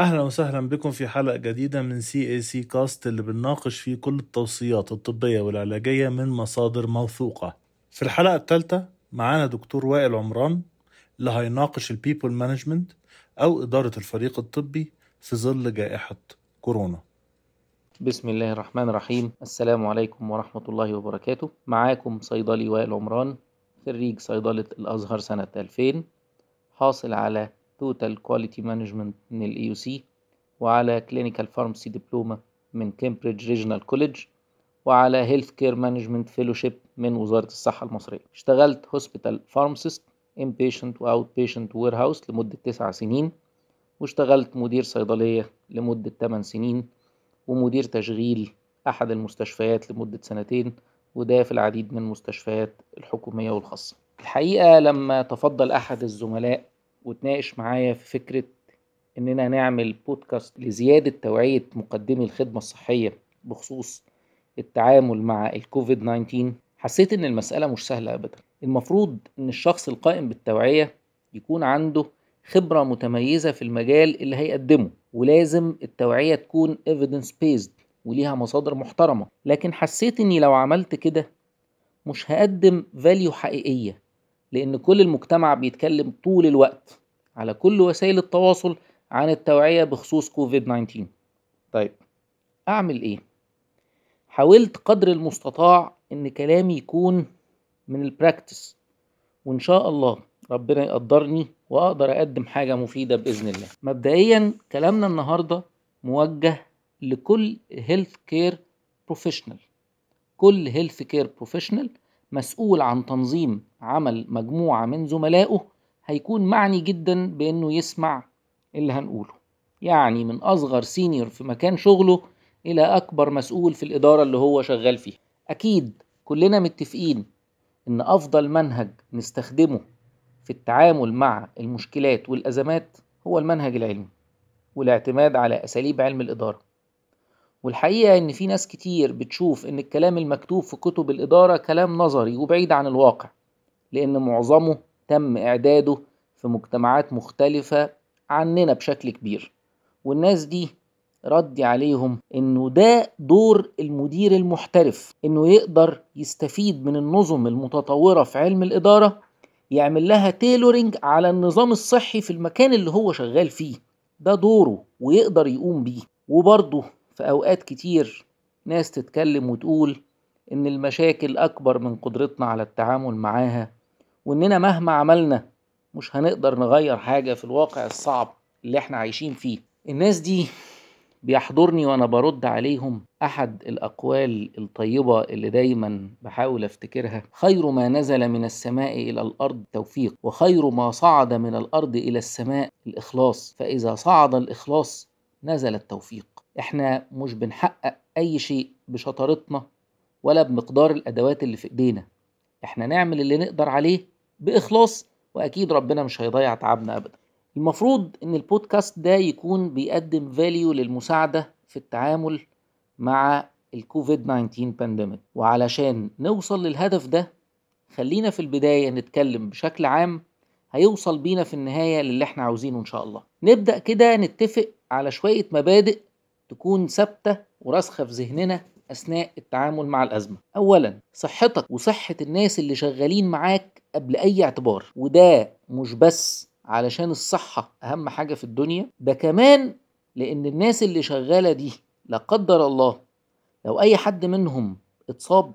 أهلا وسهلا بكم في حلقة جديدة من CEC Cast اللي بنناقش فيه كل التوصيات الطبية والعلاجية من مصادر موثوقة. في الحلقة الثالثة معانا دكتور وائل عمران اللي هيناقش ال people management أو إدارة الفريق الطبي في ظل جائحة كورونا. بسم الله الرحمن الرحيم. السلام عليكم ورحمة الله وبركاته. معاكم صيدلي وائل عمران خريج صيدلة الأزهر سنة 2000 حاصل على total quality management من ال AUC وعلى clinical pharmacy دبلومة من Cambridge Regional College وعلى healthcare management fellowship من وزارة الصحة المصرية. اشتغلت hospital pharmacist inpatient و outpatient warehouse لمدة تسع سنين واشتغلت مدير صيدلية لمدة 8 سنين ومدير تشغيل أحد المستشفيات لمدة سنتين وده في العديد من المستشفيات الحكومية والخاصة. الحقيقة لما تفضل أحد الزملاء وتناقش معايا في فكرة إننا نعمل بودكاست لزيادة توعية مقدمي الخدمة الصحية بخصوص التعامل مع الكوفيد 19 حسيت إن المسألة مش سهلة أبدا. المفروض إن الشخص القائم بالتوعية يكون عنده خبرة متميزة في المجال اللي هيقدمه ولازم التوعية تكون evidence based وليها مصادر محترمة. لكن حسيت إني لو عملت كده مش هقدم value حقيقية لأن كل المجتمع بيتكلم طول الوقت. على كل وسائل التواصل عن التوعية بخصوص كوفيد 19 طيب أعمل إيه؟ حاولت قدر المستطاع إن كلامي يكون من ال practice وإن شاء الله ربنا يقدرني وأقدر أقدم حاجة مفيدة بإذن الله. مبدئيا كلامنا النهاردة موجه لكل healthcare professional كل healthcare professional مسؤول عن تنظيم عمل مجموعة من زملائه هيكون معني جدا بأنه يسمع اللي هنقوله. يعني من أصغر senior في مكان شغله إلى أكبر مسؤول في الإدارة اللي هو شغال فيها. أكيد كلنا متفقين إن أفضل منهج نستخدمه في التعامل مع المشكلات والأزمات هو المنهج العلمي والاعتماد على أساليب علم الإدارة. والحقيقة إن في ناس كتير بتشوف إن الكلام المكتوب في كتب الإدارة كلام نظري وبعيد عن الواقع لأن معظمه تم إعداده في مجتمعات مختلفة عننا بشكل كبير. والناس دي ردي عليهم إنه ده دور المدير المحترف إنه يقدر يستفيد من النظم المتطورة في علم الإدارة يعمل لها تيلورينج على النظام الصحي في المكان اللي هو شغال فيه. ده دوره ويقدر يقوم بيه. وبرضه في أوقات كتير ناس تتكلم وتقول إن المشاكل أكبر من قدرتنا على التعامل معاها وإننا مهما عملنا مش هنقدر نغير حاجة في الواقع الصعب اللي إحنا عايشين فيه. الناس دي بيحضرني وأنا برد عليهم أحد الأقوال الطيبة اللي دايما بحاول أفتكرها. خير ما نزل من السماء إلى الأرض توفيق وخير ما صعد من الأرض إلى السماء الإخلاص. فإذا صعد الإخلاص نزل التوفيق. إحنا مش بنحقق أي شيء بشطارتنا ولا بمقدار الأدوات اللي في إيدينا. إحنا نعمل اللي نقدر عليه بإخلاص وأكيد ربنا مش هيضيع تعبنا ابدا. المفروض إن البودكاست ده يكون بيقدم value للمساعدة في التعامل مع الكوفيد 19 pandemic وعلشان نوصل للهدف ده خلينا في البداية نتكلم بشكل عام هيوصل بينا في النهاية للي إحنا عاوزينه إن شاء الله. نبدأ كده نتفق على شوية مبادئ تكون ثابتة وراسخة في ذهننا أثناء التعامل مع الأزمة. أولا صحتك وصحة الناس اللي شغالين معاك قبل أي اعتبار وده مش بس علشان الصحة أهم حاجة في الدنيا ده كمان لأن الناس اللي شغالة دي لا قدر الله لو أي حد منهم اتصاب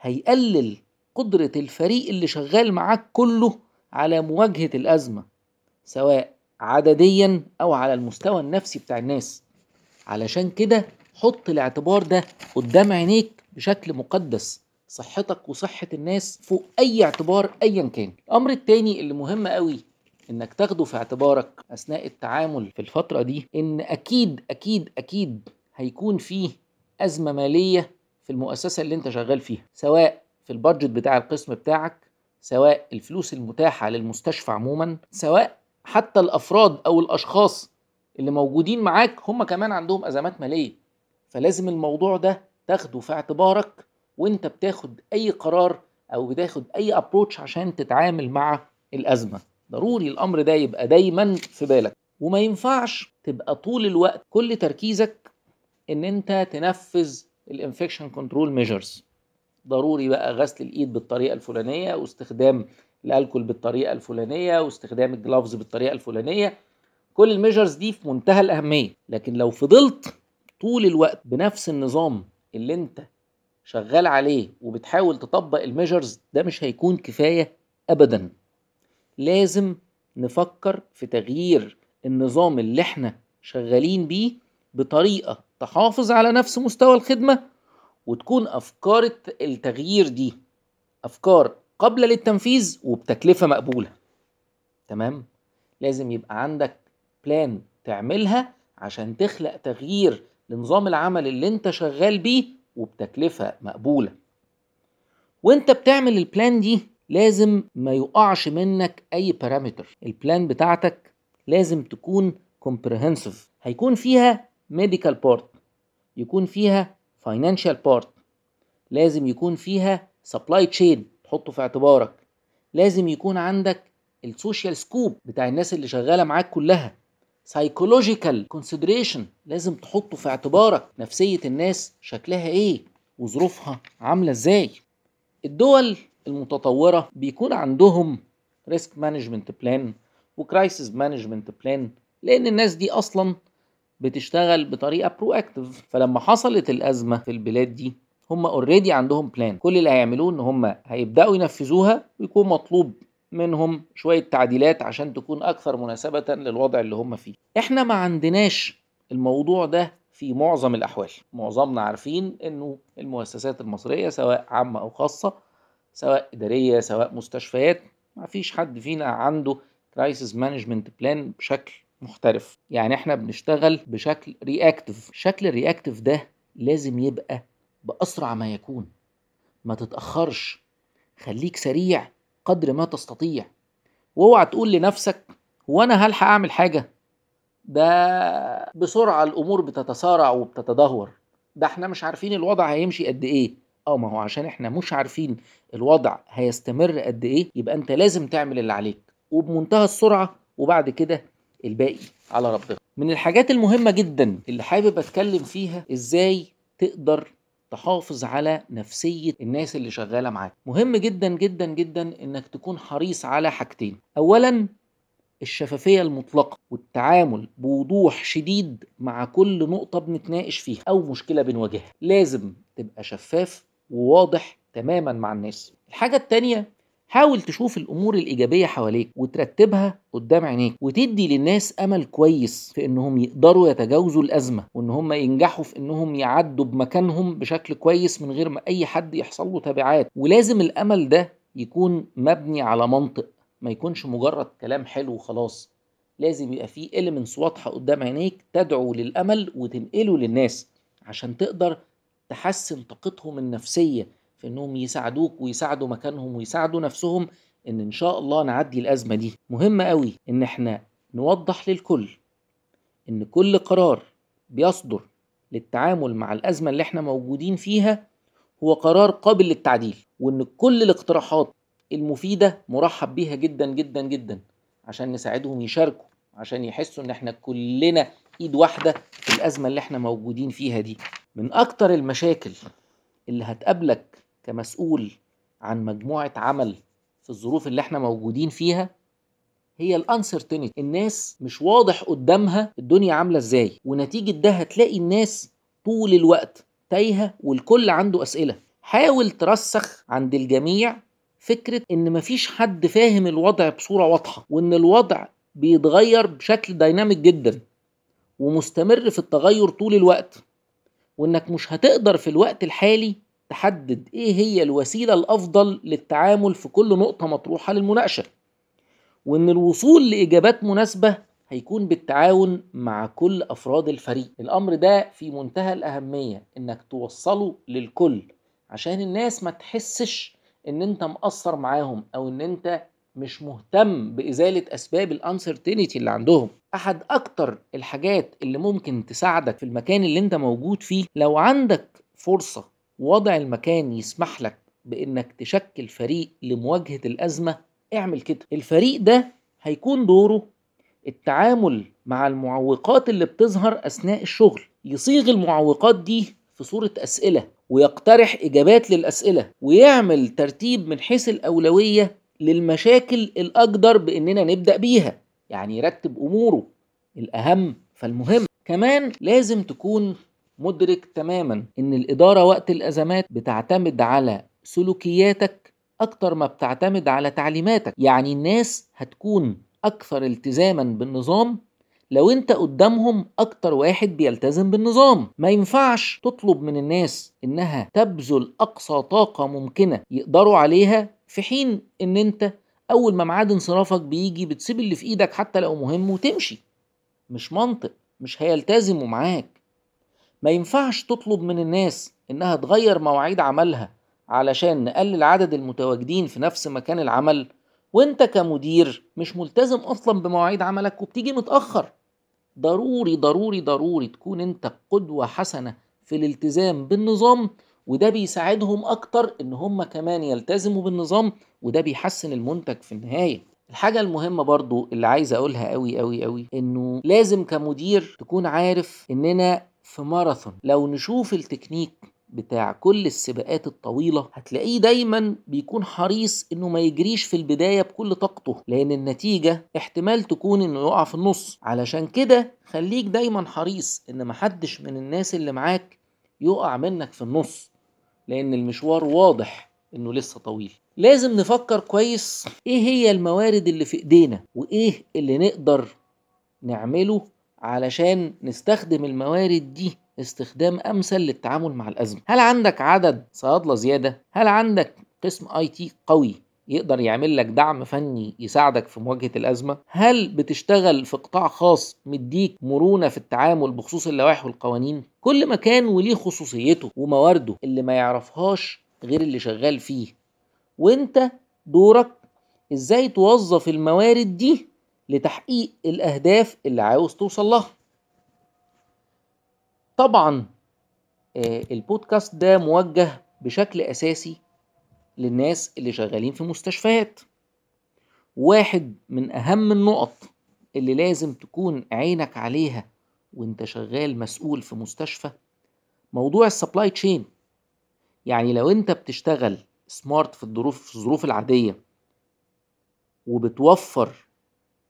هيقلل قدرة الفريق اللي شغال معاك كله على مواجهة الأزمة سواء عدديا أو على المستوى النفسي بتاع الناس. علشان كده حط الاعتبار ده قدام عينيك بشكل مقدس. صحتك وصحة الناس فوق أي اعتبار أيا كان. الأمر التاني اللي مهم قوي إنك تاخده في اعتبارك أثناء التعامل في الفترة دي إن أكيد أكيد أكيد هيكون فيه أزمة مالية في المؤسسة اللي أنت شغال فيها سواء في البادجت بتاع القسم بتاعك سواء الفلوس المتاحة للمستشفى عموما سواء حتى الأفراد أو الأشخاص اللي موجودين معاك هم كمان عندهم أزمات مالية. فلازم الموضوع ده تاخده في اعتبارك وانت بتاخد اي قرار أو بتاخد اي ابروتش عشان تتعامل مع الأزمة. ضروري الأمر ده يبقى دايما في بالك. وما ينفعش تبقى طول الوقت كل تركيزك إن أنت تنفذ ال infection control measures ضروري بقى غسل الإيد بالطريقة الفلانية واستخدام الألكول بالطريقة الفلانية واستخدام ال gloves بالطريقة الفلانية. كل ال measures دي في منتهى الأهمية. لكن لو فضلت طول الوقت بنفس النظام اللي انت شغال عليه وبتحاول تطبق ال measures ده مش هيكون كفاية ابدا. لازم نفكر في تغيير النظام اللي إحنا شغالين بيه بطريقة تحافظ على نفس مستوى الخدمة وتكون أفكار التغيير دي أفكار قابلة للتنفيذ وبتكلفة مقبولة. تمام؟ لازم يبقى عندك بلان تعملها عشان تخلق تغيير لنظام العمل اللي انت شغال بيه وبتكلفة مقبولة. وانت بتعمل ال plan دي لازم ما يقعش منك أي parameter ال plan بتاعتك لازم تكون comprehensive هيكون فيها medical part يكون فيها financial part لازم يكون فيها supply chain تحطه في اعتبارك لازم يكون عندك ال social scope بتاع الناس اللي شغالة معاك كلها. psychological consideration لازم تحطه في اعتبارك. نفسية الناس شكلها إيه؟ وظروفها عاملة إزاي؟ الدول المتطورة بيكون عندهم risk management plan و crisis management plan لأن الناس دي أصلا بتشتغل بطريقة proactive فلما حصلت الأزمة في البلاد دي هم already عندهم plan كل اللي هيعملوه إن هم هيبدأوا ينفذوها ويكون مطلوب منهم شوية تعديلات عشان تكون أكثر مناسبة للوضع اللي هم فيه. إحنا ما عندناش الموضوع ده في معظم الأحوال. معظمنا عارفين إنه المؤسسات المصرية سواء عامة أو خاصة سواء إدارية سواء مستشفيات ما فيش حد فينا عنده crisis management plan بشكل محترف. يعني إحنا بنشتغل بشكل reactive الشكل ال reactive ده لازم يبقى بأسرع ما يكون. ما تتأخرش. خليك سريع. قدر ما تستطيع. واوعى تقول لنفسك هو أنا هلحق أعمل حاجة؟ ده بسرعة الأمور بتتسارع وبتتدهور. ده إحنا مش عارفين الوضع هيمشي قد إيه. آه ما هو عشان إحنا مش عارفين الوضع هيستمر قد إيه يبقى أنت لازم تعمل اللي عليك. وبمنتهى السرعة وبعد كده الباقي على ربنا. من الحاجات المهمة جدا اللي حابب أتكلم فيها إزاي تقدر تحافظ على نفسية الناس اللي شغالة معاك. مهم جدا جدا جدا إنك تكون حريص على حاجتين. اولا الشفافية المطلقة والتعامل بوضوح شديد مع كل نقطة بنتناقش فيها أو مشكلة بنواجهها. لازم تبقى شفاف وواضح تماما مع الناس. الحاجة التانية حاول تشوف الأمور الإيجابية حواليك وترتبها قدام عينيك وتدي للناس أمل كويس في إنهم يقدروا يتجاوزوا الأزمة وإن هم ينجحوا في إنهم يعدوا بمكانهم بشكل كويس من غير ما أي حد يحصل له تبعات. ولازم الأمل ده يكون مبني على منطق ما يكونش مجرد كلام حلو وخلاص. لازم يبقى فيه elements واضحة قدام عينيك تدعو للأمل وتنقله للناس عشان تقدر تحسن طاقتهم النفسية في إنهم يساعدوك ويساعدوا مكانهم ويساعدوا نفسهم إن إن شاء الله نعدي الأزمة دي. مهم قوي إن إحنا نوضح للكل إن كل قرار بيصدر للتعامل مع الأزمة اللي إحنا موجودين فيها هو قرار قابل للتعديل وإن كل الاقتراحات المفيدة مرحب بيها جدا جدا جدا عشان نساعدهم يشاركوا عشان يحسوا إن إحنا كلنا إيد واحدة في الأزمة اللي إحنا موجودين فيها دي. من أكتر المشاكل اللي هتقابلك كمسؤول عن مجموعة عمل في الظروف اللي إحنا موجودين فيها هي الانسرتينتي الناس مش واضح قدامها الدنيا عاملة إزاي ونتيجة ده هتلاقي الناس طول الوقت تايهة والكل عنده أسئلة. حاول ترسخ عند الجميع فكرة إن مفيش حد فاهم الوضع بصورة واضحة وإن الوضع بيتغير بشكل دايناميك جدا ومستمر في التغير طول الوقت وإنك مش هتقدر في الوقت الحالي تحدد إيه هي الوسيلة الأفضل للتعامل في كل نقطة مطروحة للمناقشة وإن الوصول لإجابات مناسبة هيكون بالتعاون مع كل أفراد الفريق. الأمر ده في منتهى الأهمية إنك توصله للكل عشان الناس ما تحسش إن أنت مقصر معاهم أو إن أنت مش مهتم بإزالة أسباب الانسرتينيتي اللي عندهم. أحد أكتر الحاجات اللي ممكن تساعدك في المكان اللي أنت موجود فيه لو عندك فرصة وضع المكان يسمح لك بإنك تشكل فريق لمواجهة الأزمة اعمل كده. الفريق ده هيكون دوره التعامل مع المعوقات اللي بتظهر أثناء الشغل. يصيغ المعوقات دي في صورة أسئلة ويقترح إجابات للأسئلة ويعمل ترتيب من حيث الأولوية للمشاكل الأقدر بإننا نبدأ بيها. يعني يرتب أموره الأهم فالمهم. كمان لازم تكون مدرك تماما إن الإدارة وقت الأزمات بتعتمد على سلوكياتك أكتر ما بتعتمد على تعليماتك. يعني الناس هتكون أكثر التزاما بالنظام لو أنت قدامهم أكتر واحد بيلتزم بالنظام. ما ينفعش تطلب من الناس إنها تبذل أقصى طاقة ممكنة يقدروا عليها في حين إن أنت أول ما ميعاد انصرافك بيجي بتسيب اللي في إيدك حتى لو مهم وتمشي. مش منطق مش هيلتزموا معاك. ما ينفعش تطلب من الناس إنها تغير مواعيد عملها علشان نقلل عدد المتواجدين في نفس مكان العمل وأنت كمدير مش ملتزم أصلا بمواعيد عملك وبتيجي متأخر. ضروري ضروري ضروري تكون أنت قدوة حسنة في الالتزام بالنظام وده بيساعدهم أكتر إن هم كمان يلتزموا بالنظام وده بيحسن المنتج في النهاية. الحاجة المهمة برضو اللي عايز أقولها قوي قوي قوي إنه لازم كمدير تكون عارف إننا في ماراثون. لو نشوف التكنيك بتاع كل السباقات الطويلة هتلاقيه دايما بيكون حريص إنه ما يجريش في البداية بكل طاقته لأن النتيجة احتمال تكون إنه يقع في النص. علشان كده خليك دايما حريص إن محدش من الناس اللي معاك يقع منك في النص لأن المشوار واضح إنه لسه طويل. لازم نفكر كويس إيه هي الموارد اللي في إيدينا؟ وإيه اللي نقدر نعمله علشان نستخدم الموارد دي استخدام أمثل للتعامل مع الأزمة. هل عندك عدد صيادلة زيادة؟ هل عندك قسم آي تي قوي يقدر يعمل لك دعم فني يساعدك في مواجهة الأزمة؟ هل بتشتغل في قطاع خاص مديك مرونة في التعامل بخصوص اللوائح والقوانين؟ كل مكان وليه خصوصيته وموارده اللي ما يعرفهاش غير اللي شغال فيه. وانت دورك إزاي توظف الموارد دي؟ لتحقيق الأهداف اللي عاوز توصل لها. طبعا البودكاست ده موجه بشكل أساسي للناس اللي شغالين في مستشفيات. واحد من أهم النقط اللي لازم تكون عينك عليها وأنت شغال مسؤول في مستشفى موضوع ال supply chain يعني لو أنت بتشتغل smart في الظروف في الظروف العادية وبتوفر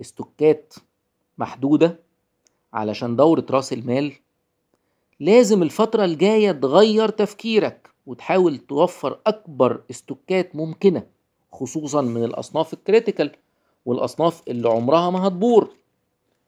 stock ات محدودة علشان دورة رأس المال لازم الفترة الجاية تغير تفكيرك وتحاول توفر أكبر stock ات ممكنة خصوصا من الأصناف ال critical والأصناف اللي عمرها ما هتبور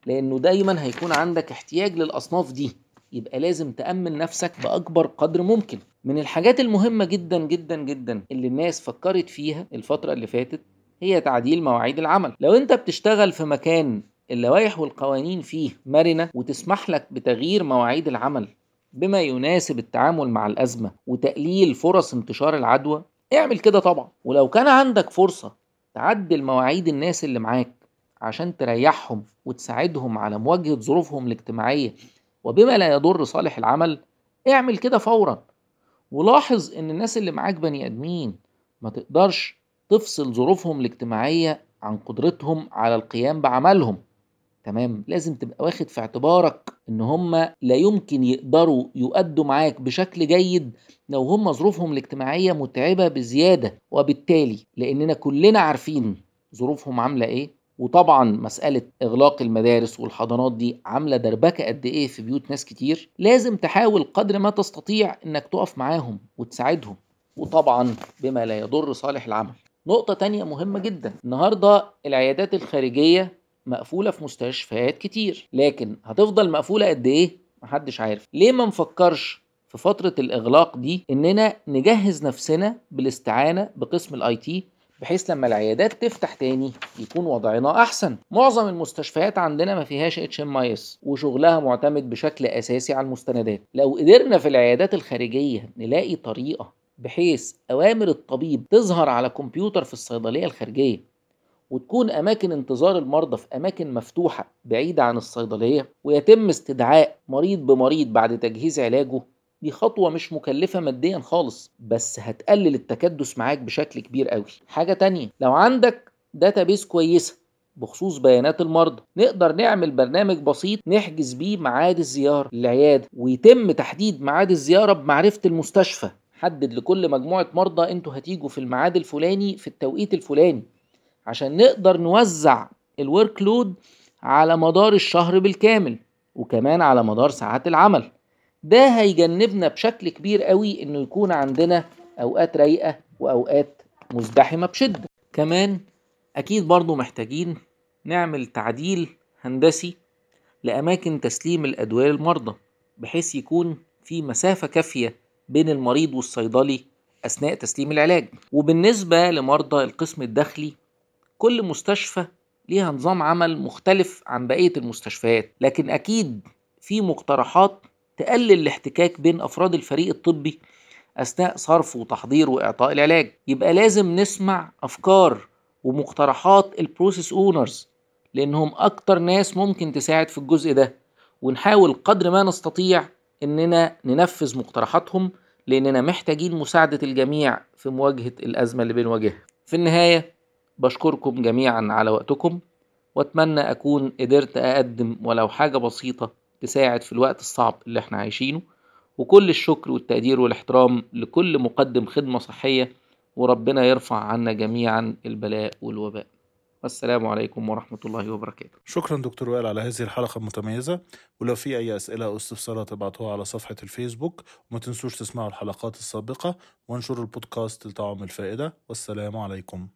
لأنه دايما هيكون عندك احتياج للأصناف دي يبقى لازم تأمن نفسك بأكبر قدر ممكن. من الحاجات المهمة جدا جدا جدا اللي الناس فكرت فيها الفترة اللي فاتت هي تعديل مواعيد العمل. لو انت بتشتغل في مكان اللوائح والقوانين فيه مرنة وتسمح لك بتغيير مواعيد العمل بما يناسب التعامل مع الأزمة وتقليل فرص انتشار العدوى اعمل كده طبعا. ولو كان عندك فرصة تعدل مواعيد الناس اللي معاك عشان تريحهم وتساعدهم على مواجهة ظروفهم الاجتماعية وبما لا يضر صالح العمل اعمل كده فورا. ولاحظ إن الناس اللي معاك بني آدمين ما تقدرش تفصل ظروفهم الاجتماعية عن قدرتهم على القيام بعملهم. تمام؟ لازم تبقى واخد في اعتبارك إن هم لا يمكن يقدروا يؤدوا معاك بشكل جيد لو هم ظروفهم الاجتماعية متعبة بزيادة. وبالتالي لأننا كلنا عارفين ظروفهم عاملة إيه. وطبعا مسألة إغلاق المدارس والحضانات دي عاملة دربكة قد إيه في بيوت ناس كتير. لازم تحاول قدر ما تستطيع إنك تقف معاهم وتساعدهم. وطبعا بما لا يضر صالح العمل. نقطة تانية مهمة جدا. النهاردة العيادات الخارجية مقفولة في مستشفيات كتير لكن هتفضل مقفولة قد إيه؟ محدش عارف. ليه ما نفكرش في فترة الإغلاق دي إننا نجهز نفسنا بالاستعانة بقسم الآي تي بحيث لما العيادات تفتح تاني يكون وضعنا أحسن. معظم المستشفيات عندنا ما فيهاش HMS وشغلها معتمد بشكل أساسي على المستندات. لو قدرنا في العيادات الخارجية نلاقي طريقة بحيث أوامر الطبيب تظهر على كمبيوتر في الصيدلية الخارجية وتكون أماكن انتظار المرضى في أماكن مفتوحة بعيدة عن الصيدلية ويتم استدعاء مريض بمريض بعد تجهيز علاجه دي خطوة مش مكلفة ماديا خالص بس هتقلل التكدس معاك بشكل كبير قوي حاجة تانية لو عندك database كويسة بخصوص بيانات المرضى نقدر نعمل برنامج بسيط نحجز بيه ميعاد الزيارة للعيادة ويتم تحديد ميعاد الزيارة بمعرفة المستشفى. حدد لكل مجموعة مرضى أنتوا هتيجوا في الميعاد الفلاني في التوقيت الفلاني عشان نقدر نوزع الورك لود على مدار الشهر بالكامل وكمان على مدار ساعات العمل. ده هيجنبنا بشكل كبير قوي إنه يكون عندنا أوقات رايقة وأوقات مزدحمة بشدة. كمان أكيد برضو محتاجين نعمل تعديل هندسي لأماكن تسليم الأدوية للمرضى بحيث يكون في مسافة كافية بين المريض والصيدلي أثناء تسليم العلاج. وبالنسبة لمرضى القسم الداخلي كل مستشفى ليها نظام عمل مختلف عن بقية المستشفيات. لكن أكيد في مقترحات تقلل الاحتكاك بين أفراد الفريق الطبي أثناء صرف وتحضير وإعطاء العلاج. يبقى لازم نسمع أفكار ومقترحات ال process owners لأنهم أكتر ناس ممكن تساعد في الجزء ده. ونحاول قدر ما نستطيع إننا ننفذ مقترحاتهم لأننا محتاجين مساعدة الجميع في مواجهة الأزمة اللي بنواجهها. في النهاية بشكركم جميعا على وقتكم وأتمنى أكون قدرت أقدم ولو حاجة بسيطة تساعد في الوقت الصعب اللي إحنا عايشينه. وكل الشكر والتقدير والاحترام لكل مقدم خدمة صحية وربنا يرفع عنا جميعا البلاء والوباء. والسلام عليكم ورحمة الله وبركاته. شكرا دكتور وائل على هذه الحلقة المتميزة. ولو في أي أسئلة أو استفسارات ابعتوها على صفحة الفيسبوك وما تنسوش تسمعوا الحلقات السابقة وانشروا البودكاست لطعم الفائدة. والسلام عليكم.